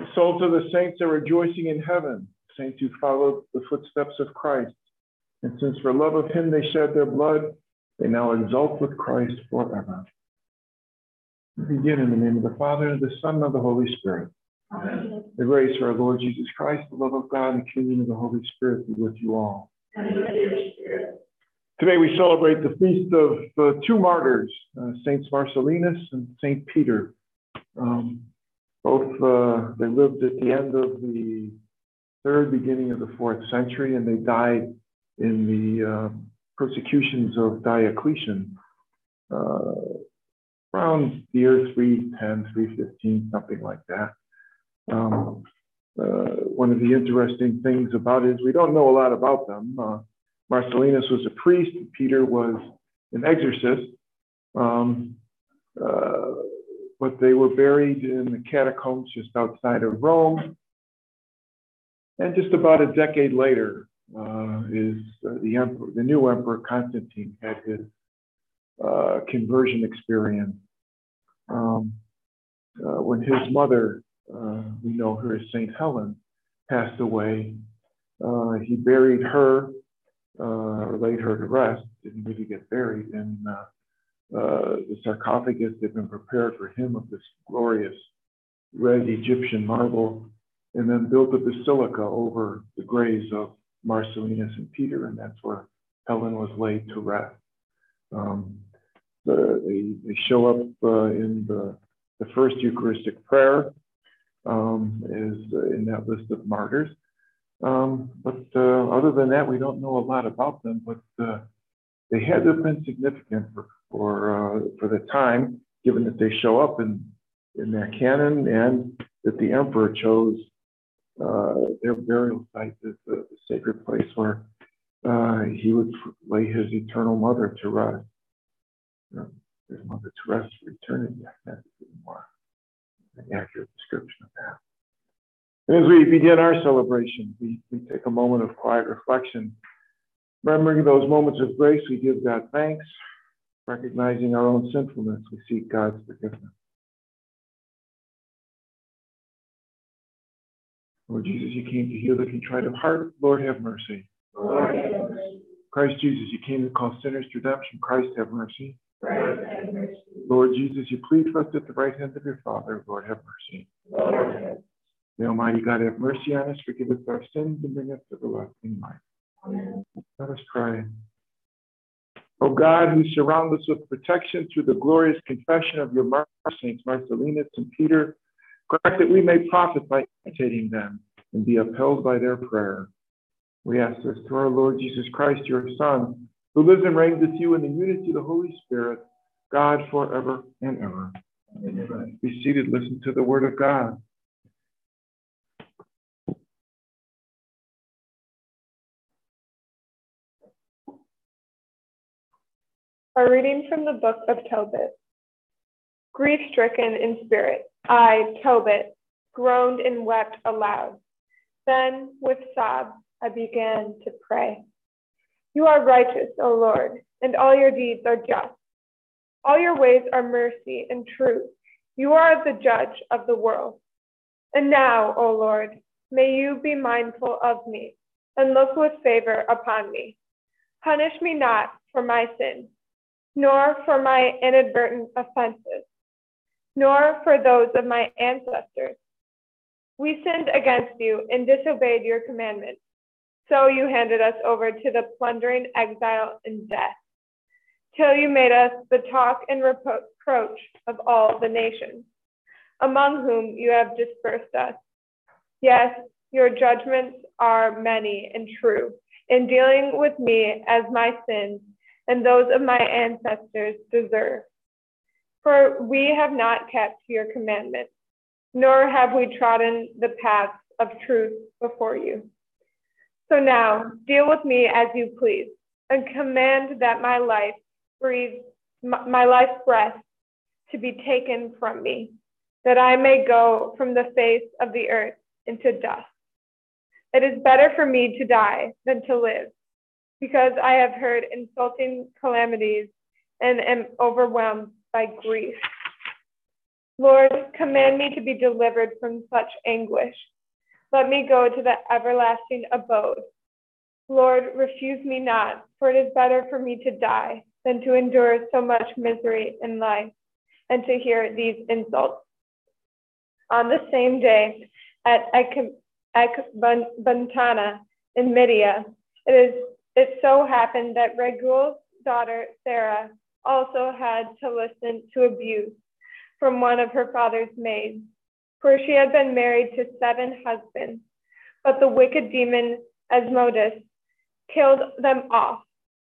The souls of the saints are rejoicing in heaven, saints who followed the footsteps of Christ. And since for love of him they shed their blood, they now exult with Christ forever. We begin in the name of the Father, and the Son, and of the Holy Spirit. Amen. The grace of our Lord Jesus Christ, the love of God, and the communion of the Holy Spirit be with you all. Amen. Today we celebrate the feast of uh, two martyrs, uh, Saints Marcellinus and Saint Peter. Um, both uh, they lived at the end of the third, beginning of the fourth century, and they died in the uh, persecutions of Diocletian uh, around the year 310, 315, something like that. Um, uh, one of the interesting things about it is we don't know a lot about them. Uh, Marcellinus was a priest, Peter was an exorcist. Um, uh, but they were buried in the catacombs just outside of Rome. And just about a decade later, uh, is uh, the emperor, the new emperor Constantine had his uh, conversion experience. Um, uh, when his mother, uh, we know her as Saint Helen, passed away, uh, he buried her or laid her to rest. Didn't really get buried, and uh, the sarcophagus that had been prepared for him of this glorious red Egyptian marble, and then built a basilica over the graves of Marcellinus and Peter, and that's where Helen was laid to rest. Um, the, they, they, show up uh, in the, the, first Eucharistic prayer, um, is uh, in that list of martyrs. Um, but uh, other than that, we don't know a lot about them, but uh, they had to have been significant for for uh, for the time, given that they show up in in that canon, and that the emperor chose uh, their burial site as the, the sacred place where uh, he would lay his eternal mother to rest. his mother to rest for eternity. That's more an accurate description of that. And as we begin our celebration, we, we take a moment of quiet reflection. Remembering those moments of grace, we give God thanks Recognizing our own sinfulness, we seek God's forgiveness. Lord Jesus, you came to heal the contrite of heart. Lord, have mercy. Lord, have mercy. Christ Jesus, you came to call sinners to redemption. Christ, have mercy. Christ, have mercy. Lord Jesus, you plead for us at the right hand of your Father. Lord, have mercy. Lord, have mercy. May Almighty God have mercy on us, forgive us our sins, and bring us to the lasting life. Amen. Let us pray. O God, who surround us with protection through the glorious confession of your martyrs, Saints Marcellinus and Peter, grant that we may profit by imitating them and be upheld by their prayer. We ask this through our Lord Jesus Christ, your Son, who lives and reigns with you in the unity of the Holy Spirit, God forever and ever. Amen. Be seated, listen to the word of God. A reading from the book of Tobit. Grief stricken in spirit, I, Tobit, groaned and wept aloud. Then, with sobs, I began to pray. You are righteous, O Lord, and all your deeds are just. All your ways are mercy and truth. You are the judge of the world. And now, O Lord, may you be mindful of me and look with favor upon me. Punish me not for my sins nor for my inadvertent offenses, nor for those of my ancestors. We sinned against you and disobeyed your commandments. So you handed us over to the plundering exile and death, till you made us the talk and reproach of all the nations, among whom you have dispersed us. Yes, your judgments are many and true in dealing with me as my sins and those of my ancestors deserve. For we have not kept your commandments, nor have we trodden the paths of truth before you. So now deal with me as you please, and command that my life breathe, my life's breath to be taken from me, that I may go from the face of the earth into dust. It is better for me to die than to live because I have heard insulting calamities and am overwhelmed by grief. Lord, command me to be delivered from such anguish. Let me go to the everlasting abode. Lord, refuse me not, for it is better for me to die than to endure so much misery in life and to hear these insults. On the same day, at Ecbatana in Media, it, is, it so happened that Raguel's daughter, Sarah, also had to listen to abuse from one of her father's maids, for she had been married to seven husbands. But the wicked demon Asmodeus killed them off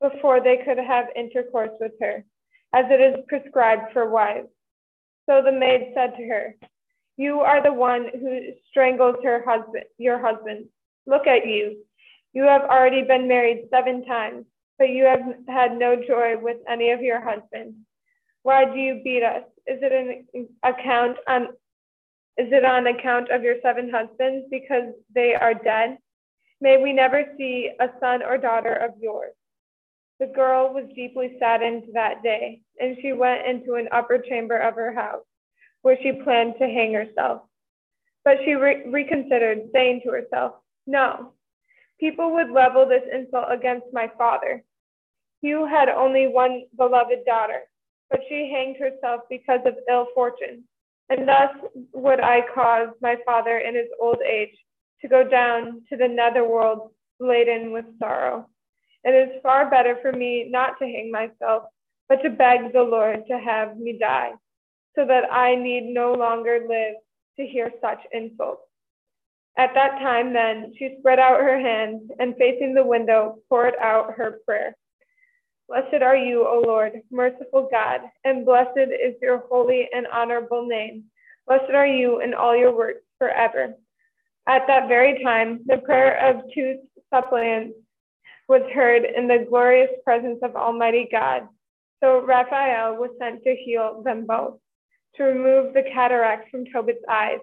before they could have intercourse with her, as it is prescribed for wives. So the maid said to her, You are the one who strangles her husband, your husband. Look at you. You have already been married seven times, but you have had no joy with any of your husbands. Why do you beat us? Is it an account on is it on account of your seven husbands because they are dead? May we never see a son or daughter of yours. The girl was deeply saddened that day, and she went into an upper chamber of her house, where she planned to hang herself. But she re- reconsidered, saying to herself, No, people would level this insult against my father. Hugh had only one beloved daughter, but she hanged herself because of ill fortune. And thus would I cause my father in his old age to go down to the netherworld laden with sorrow. It is far better for me not to hang myself, but to beg the Lord to have me die, so that I need no longer live to hear such insults. At that time, then, she spread out her hands and facing the window poured out her prayer. Blessed are you, O Lord, merciful God, and blessed is your holy and honorable name. Blessed are you in all your works forever. At that very time, the prayer of two suppliants was heard in the glorious presence of Almighty God. So Raphael was sent to heal them both, to remove the cataract from Tobit's eyes,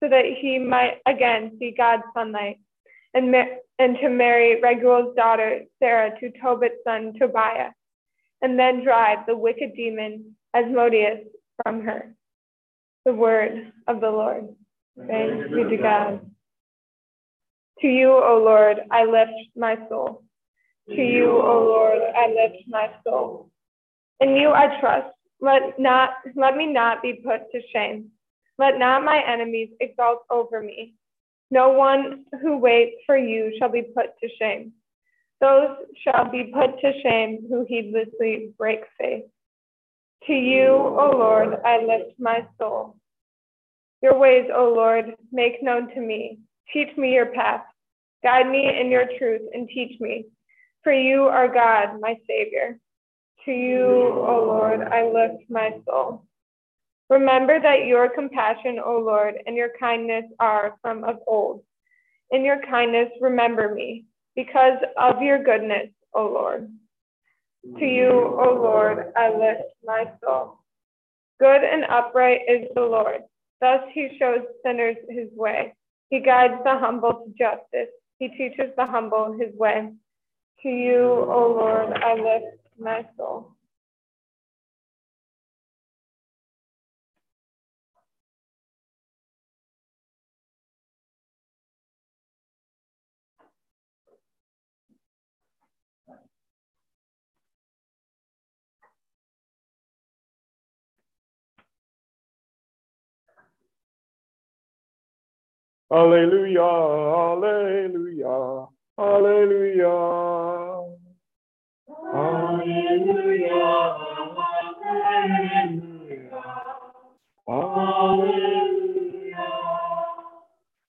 so that he might again see God's sunlight and, and to marry Raguel's daughter Sarah to Tobit's son Tobiah, and then drive the wicked demon Asmodeus from her. The word of the Lord. Thanks be to God. To you, O Lord, I lift my soul. To you, O Lord, I lift my soul. In you I trust. Let not let me not be put to shame. Let not my enemies exalt over me. No one who waits for you shall be put to shame. Those shall be put to shame who heedlessly break faith. To you, O Lord, I lift my soul. Your ways, O Lord, make known to me. Teach me your path. Guide me in your truth and teach me. For you are God, my Savior. To you, O Lord, I lift my soul. Remember that your compassion, O Lord, and your kindness are from of old. In your kindness, remember me, because of your goodness, O Lord. To you, O Lord, I lift my soul. Good and upright is the Lord. Thus he shows sinners his way. He guides the humble to justice. He teaches the humble his way. To you, O Lord, I lift my soul. Hallelujah, hallelujah, hallelujah. Hallelujah, hallelujah.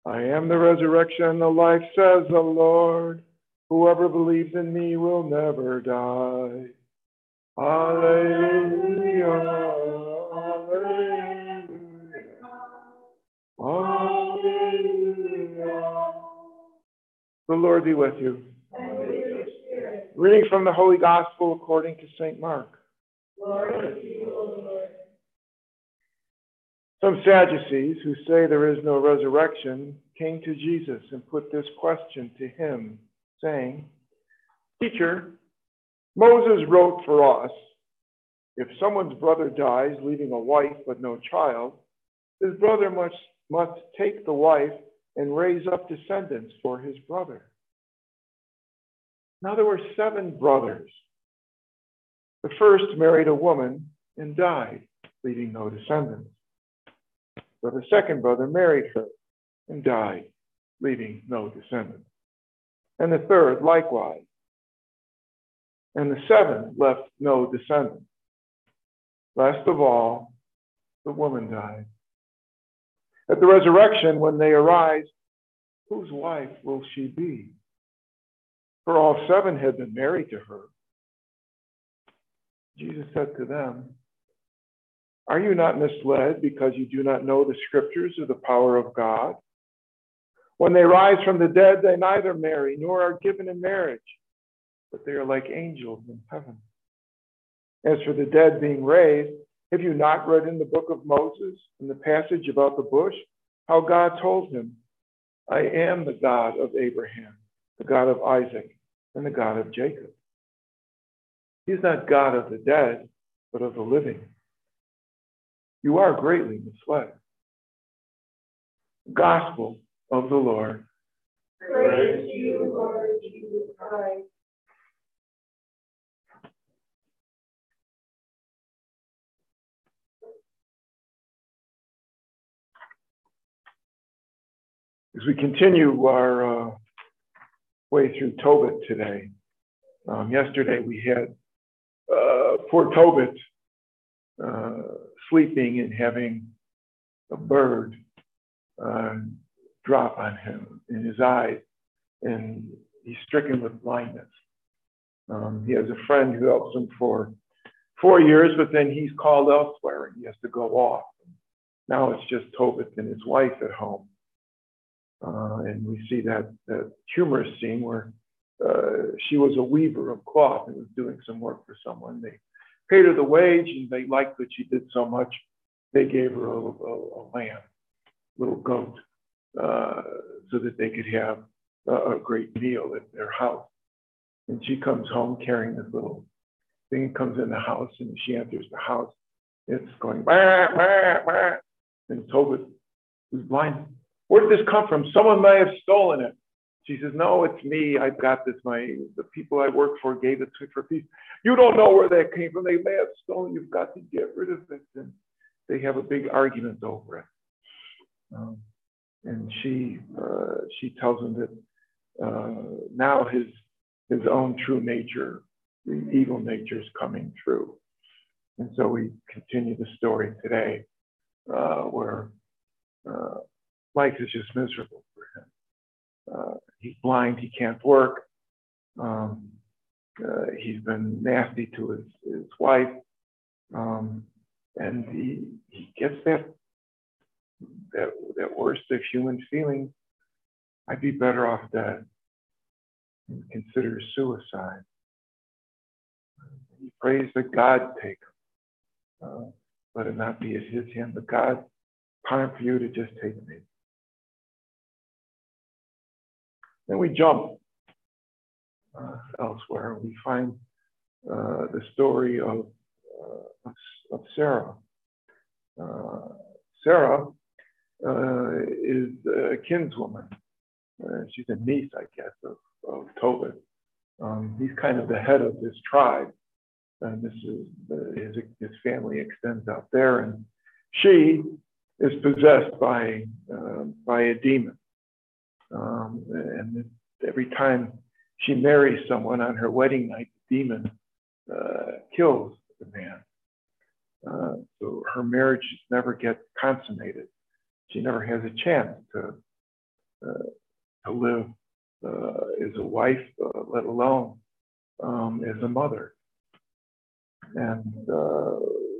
I am the resurrection and the life, says the Lord. Whoever believes in me will never die. Hallelujah. The Lord be with you. Reading from the Holy Gospel according to St. Mark. Some Sadducees who say there is no resurrection came to Jesus and put this question to him, saying, Teacher, Moses wrote for us If someone's brother dies, leaving a wife but no child, his brother must, must take the wife and raise up descendants for his brother. Now there were seven brothers. The first married a woman and died, leaving no descendants. But the second brother married her and died, leaving no descendants. And the third likewise. And the seventh left no descendants. Last of all, the woman died. At the resurrection, when they arise, whose wife will she be? For all seven had been married to her. Jesus said to them, Are you not misled because you do not know the scriptures or the power of God? When they rise from the dead, they neither marry nor are given in marriage, but they are like angels in heaven. As for the dead being raised, have you not read in the book of Moses, in the passage about the bush, how God told him, I am the God of Abraham, the God of Isaac, and the God of Jacob? He's not God of the dead, but of the living. You are greatly misled. Gospel of the Lord. Praise you, Lord Jesus Christ. As we continue our uh, way through Tobit today, um, yesterday we had uh, poor Tobit uh, sleeping and having a bird uh, drop on him in his eyes, and he's stricken with blindness. Um, he has a friend who helps him for four years, but then he's called elsewhere and he has to go off. Now it's just Tobit and his wife at home. Uh, and we see that, that humorous scene where uh, she was a weaver of cloth and was doing some work for someone. They paid her the wage and they liked that she did so much. They gave her a, a, a lamb, little goat, uh, so that they could have a, great meal at their house. And she comes home carrying this little thing, comes in the house, and she enters the house. It's going, bah, bah, bah. and Tobit, who's blind, where did this come from? Someone may have stolen it. She says, No, it's me. I've got this. My the people I work for gave it to me for peace. You don't know where that came from. They may have stolen. You've got to get rid of it. And they have a big argument over it. Um, and she uh, she tells him that uh, now his his own true nature, the evil nature, is coming through. And so we continue the story today, uh, where uh, life is just miserable for him. Uh, he's blind, he can't work. Um, uh, he's been nasty to his, his wife. Um, and he, he gets that, that, that worst of human feeling. I'd be better off dead. And considers suicide. He prays that God take him. Uh, let it not be at his hand, but God, time for you to just take me. Then we jump uh, elsewhere. We find uh, the story of, uh, of Sarah. Uh, Sarah uh, is a kinswoman. Uh, she's a niece, I guess, of, of Tobit. Um, he's kind of the head of this tribe. And this is his, his family extends out there. And she is possessed by, by a demon. Um, and every time she marries someone on her wedding night, the demon uh, kills the man. Uh, so her marriage never gets consummated. She never has a chance to uh, to live uh, as a wife, uh, let alone um, as a mother. And uh,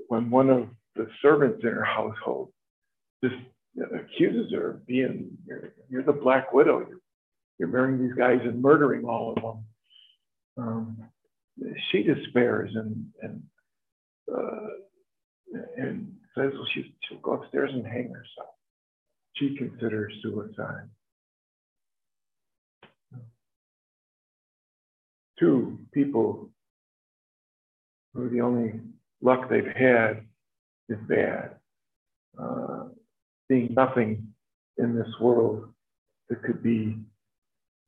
when one of the servants in her household just accuses her of being, you're, you're the Black Widow. You're, you're, marrying these guys and murdering all of them. Um, she despairs and and uh, and says well, she, she'll go upstairs and hang herself. She considers suicide. Two people who the only luck they've had is bad. Uh, seeing nothing in this world that could be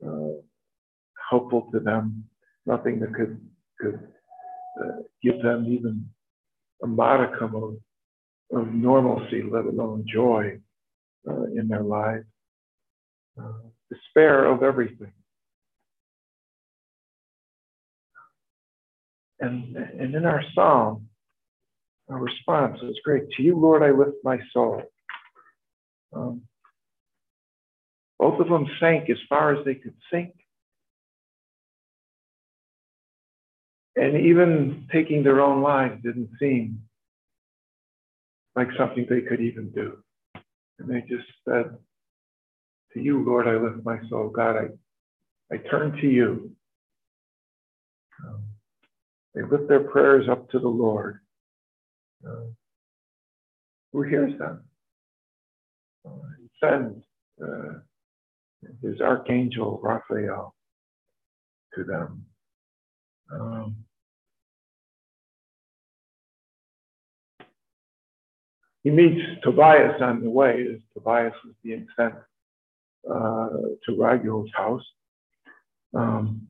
uh, helpful to them, nothing that could could uh, give them even a modicum of, of normalcy, let alone joy uh, in their lives. Uh, despair of everything. And, and in our psalm, our response is great. To you, Lord, I lift my soul. Um, both of them sank as far as they could sink. And even taking their own lives didn't seem like something they could even do. And they just said, To you, Lord, I lift my soul. God, I, I turn to you. Um, they lift their prayers up to the Lord. Uh, who hears them? He sends uh, his archangel Raphael to them. Um, he meets Tobias on the way as Tobias is being sent uh, to Raguel's house. Um,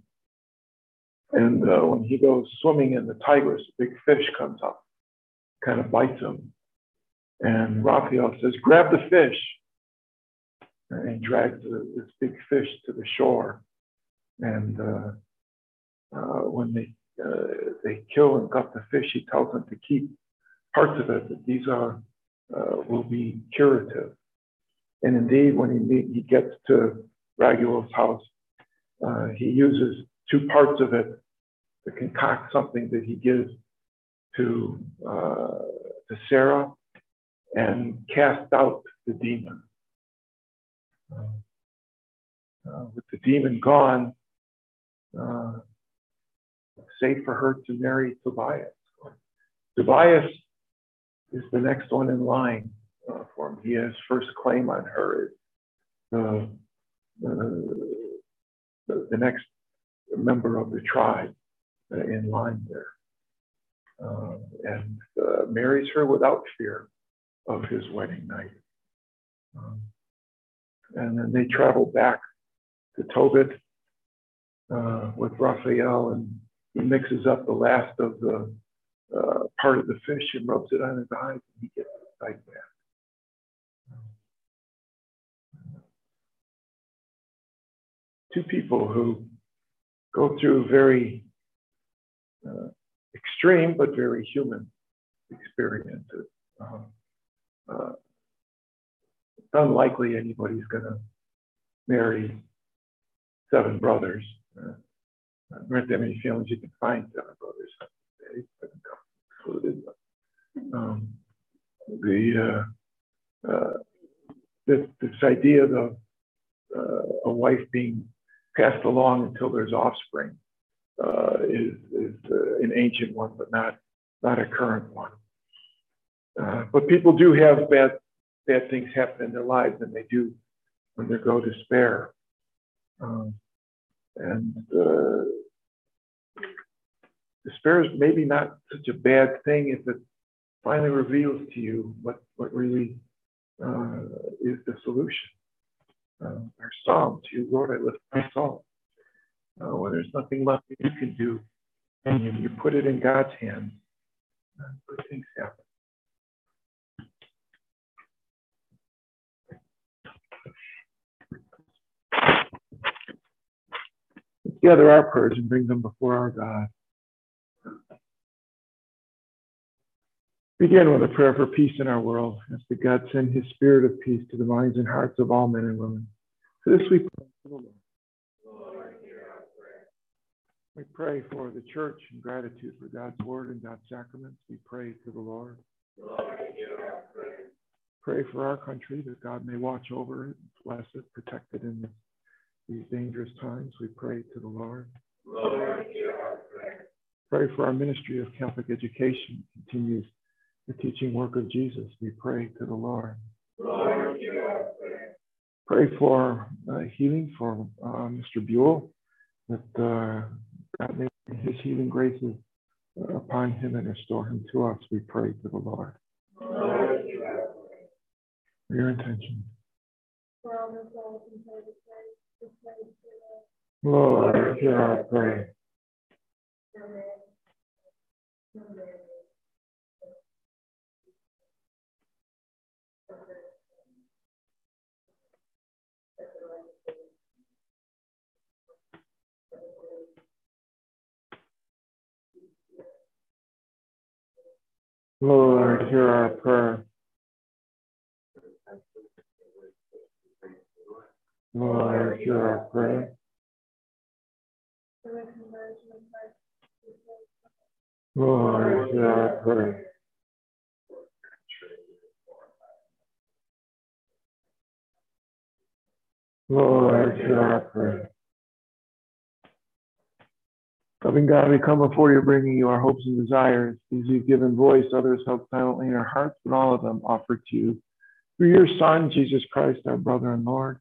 and uh, when he goes swimming in the Tigris, a big fish comes up, kind of bites him. And Raphael says, Grab the fish. And he drags this big fish to the shore. And uh, uh, when they, uh, they kill and gut the fish, he tells them to keep parts of it, that these are, uh, will be curative. And indeed, when he, meet, he gets to Raguel's house, uh, he uses two parts of it to concoct something that he gives to, uh, to Sarah and cast out the demon. Uh, uh, with the demon gone, uh, safe for her to marry Tobias. Tobias is the next one in line uh, for him. He has first claim on her. Uh, the, next member of the tribe uh, in line there. Uh, and marries her without fear of his wedding night. Um, and then they travel back to Tobit uh, with Raphael, and he mixes up the last of the uh, part of the fish and rubs it on his eyes, and he gets his sight back. Two people who go through very uh, extreme but very human experiences. Um, uh, it's unlikely anybody's going to marry seven brothers. Uh, there aren't that many families you can find seven brothers. Um, the uh, uh, this, this idea of uh, a wife being passed along until there's offspring uh, is, is uh, an ancient one, but not, not a current one. Uh, but people do have bad, bad things happen in their lives, and they do when they go despair. Um, and uh, despair is maybe not such a bad thing if it finally reveals to you what, what really uh, is the solution. Uh, our psalm, to you, Lord, I lift my soul uh, when there's nothing left you can do, and you, you put it in God's hands, uh, good things happen. Let's gather our prayers and bring them before our God. Begin with a prayer for peace in our world. Ask that God send his spirit of peace to the minds and hearts of all men and women. For this we pray the Lord. We pray for the church in gratitude for God's word and God's sacraments. We pray to the Lord. Pray for our country that God may watch over it, bless it, protect it in these dangerous times. We pray to the Lord. Pray for our ministry of Catholic education continues the teaching work of Jesus. We pray to the Lord. Pray for uh, healing for uh, Mr. Buell that uh, God may his healing graces upon him and restore him to us, we pray to the Lord. Lord, For your intention. Lord, hear our prayer. Lord, hear our prayer. Lord, hear our prayer. Lord, hear our prayer. Lord, hear our prayer. Loving God, we come before you, bringing you our hopes and desires. These you've given voice, others held silently in our hearts, but all of them offered to you. Through your Son, Jesus Christ, our brother and Lord,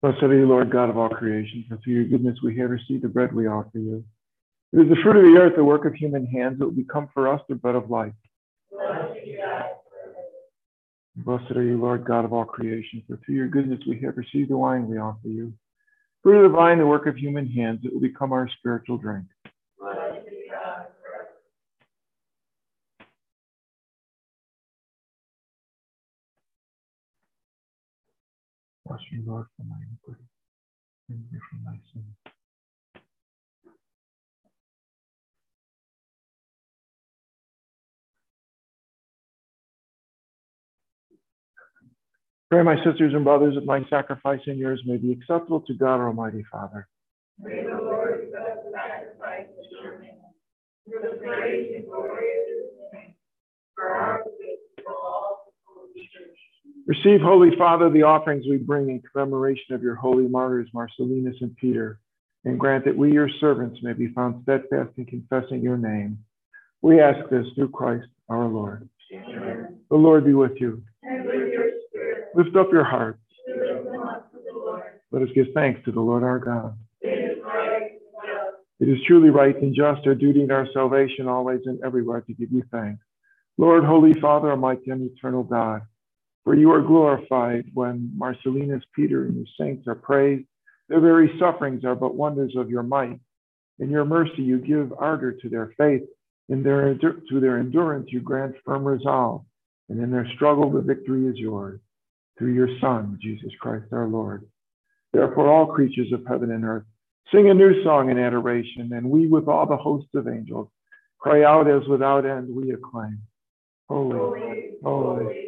Blessed are you, Lord God of all creation, for through your goodness we have received the bread we offer you. It is the fruit of the earth, the work of human hands, that will become for us the bread of life. Blessed are you, Lord God of all creation, for through your goodness we have received the wine we offer you. Fruit of the vine, the work of human hands, it will become our spiritual drink. Me, Lord, from my iniquity. Cleanse me from my sin. Pray, my sisters and brothers, that my sacrifice and yours may be acceptable to God, Almighty Father. May the Lord accept the sacrifice of your for the praise and glory of his name, for our good, for all the holy church. Receive, Holy Father, the offerings we bring in commemoration of your holy martyrs, Marcellinus and Peter, and grant that we, your servants, may be found steadfast in confessing your name. We ask this through Christ our Lord. Amen. The Lord be with you. And with your spirit, Lift up your hearts. lift them up to the Lord. Let us give thanks to the Lord our God. It is right It is truly right and just, our duty and our salvation, always and everywhere, to give you thanks. Lord, Holy Father, Almighty and eternal God, for you are glorified when Marcellinus, Peter, and the saints are praised. Their very sufferings are but wonders of your might. In your mercy, you give ardor to their faith. In their, to their endurance, you grant firm resolve. And in their struggle, the victory is yours. Through your Son, Jesus Christ our Lord. Therefore, all creatures of heaven and earth sing a new song in adoration, and we, with all the hosts of angels, cry out as without end we acclaim. Holy, holy, holy,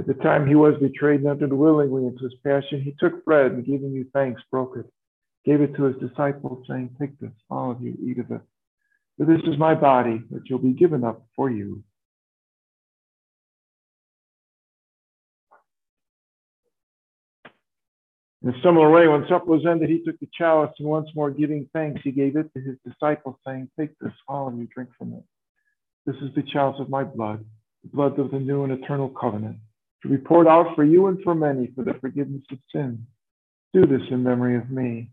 At the time he was betrayed and entered willingly into his passion, he took bread and giving you thanks, broke it, gave it to his disciples, saying, Take this, all of you, eat of it. For this is my body, which will be given up for you. In a similar way, when supper was ended, he took the chalice and once more giving thanks, he gave it to his disciples, saying, Take this, all of you, drink from it. This is the chalice of my blood, the blood of the new and eternal covenant, to poured out for you and for many for the forgiveness of sins. Do this in memory of me.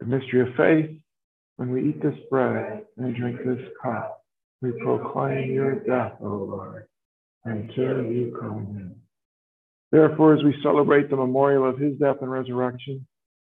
The mystery of faith, when we eat this bread and drink this cup, we proclaim your death, O Lord, until you come again. Therefore, as we celebrate the memorial of his death and resurrection,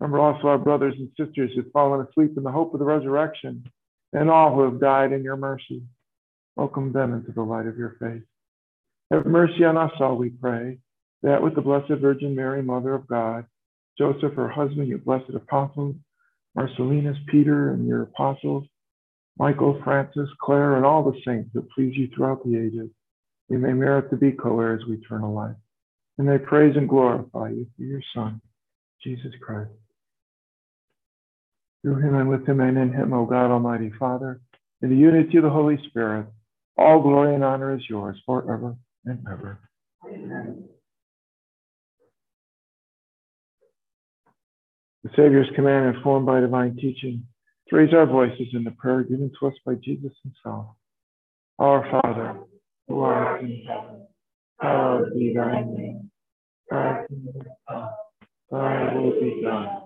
Remember also our brothers and sisters who've fallen asleep in the hope of the resurrection, and all who have died in your mercy. Welcome them into the light of your face. Have mercy on us all, we pray, that with the Blessed Virgin Mary, Mother of God, Joseph, her husband, your blessed apostles, Marcellinus, Peter, and your apostles, Michael, Francis, Clare, and all the saints that please you throughout the ages, we may merit to be co-heirs of eternal life. And may praise and glorify you through your Son, Jesus Christ. Through him and with him and in him, O God, Almighty Father, in the unity of the Holy Spirit, all glory and honor is yours forever and ever. Amen. The Savior's command, informed by divine teaching, to raise our voices in the prayer given to us by Jesus himself. Our Father, who art in heaven, hallowed be thy name. Thy kingdom come, thy will be done,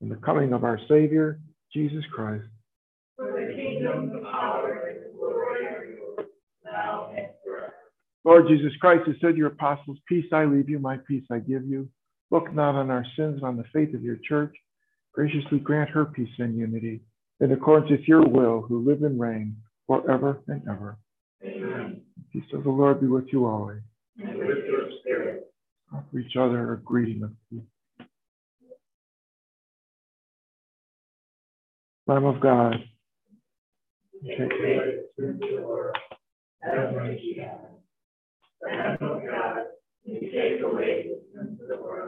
and the coming of our Savior, Jesus Christ. For the kingdom, the power, glory are yours, now and forever. Lord Jesus Christ, who said to your apostles, Peace I leave you, my peace I give you. Look not on our sins, but on the faith of your church graciously grant her peace and unity in accordance with your will, who live and reign forever and ever. Amen. Peace of the Lord be with you always. And with your spirit. Offer each other a greeting of peace. Lamb of God, you take away the sins of the world. Have mercy on us. Lamb of God, you take away the sins of the world.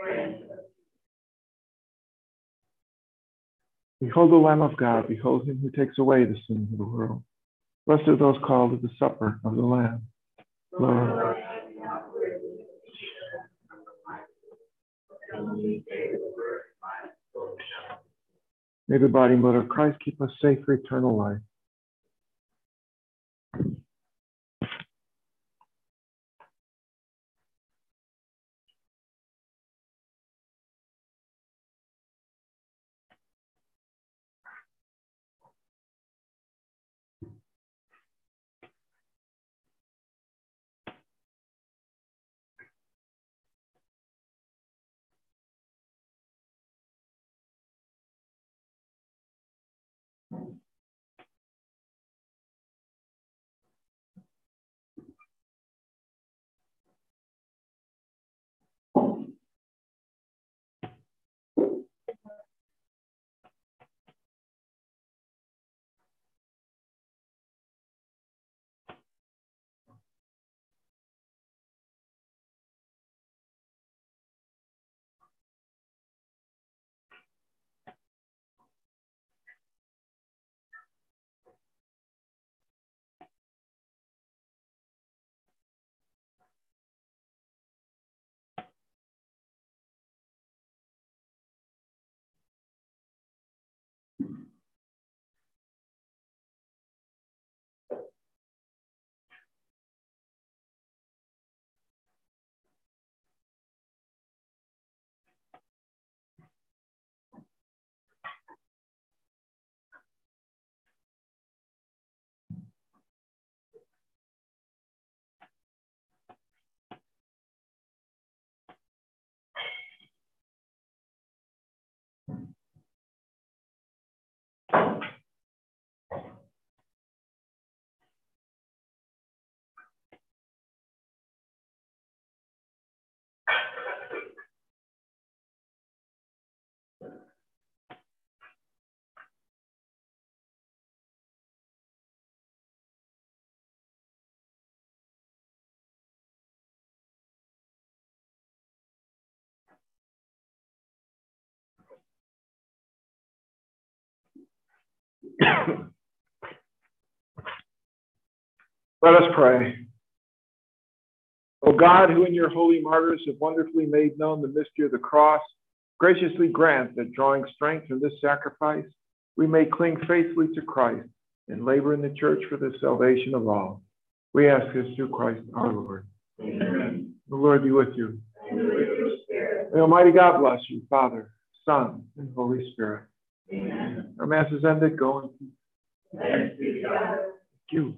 Grant us. behold the Lamb of God, behold him who takes away the sins of the world. Blessed are those called to the supper of the Lamb. Lord, Lord, I am not worthy to share from the life. But only say the word, my soul shall may the body and blood of Christ keep us safe for eternal life. Let us pray. O God, who in your holy martyrs have wonderfully made known the mystery of the cross, graciously grant that drawing strength from this sacrifice, we may cling faithfully to Christ and labor in the church for the salvation of all. We ask this through Christ our Lord. Amen. The Lord be with you. And with your spirit. May Almighty God bless you, Father, Son, and Holy Spirit. Amen. Our Mass is ended. Go in peace. Thanks be to God. Thank you.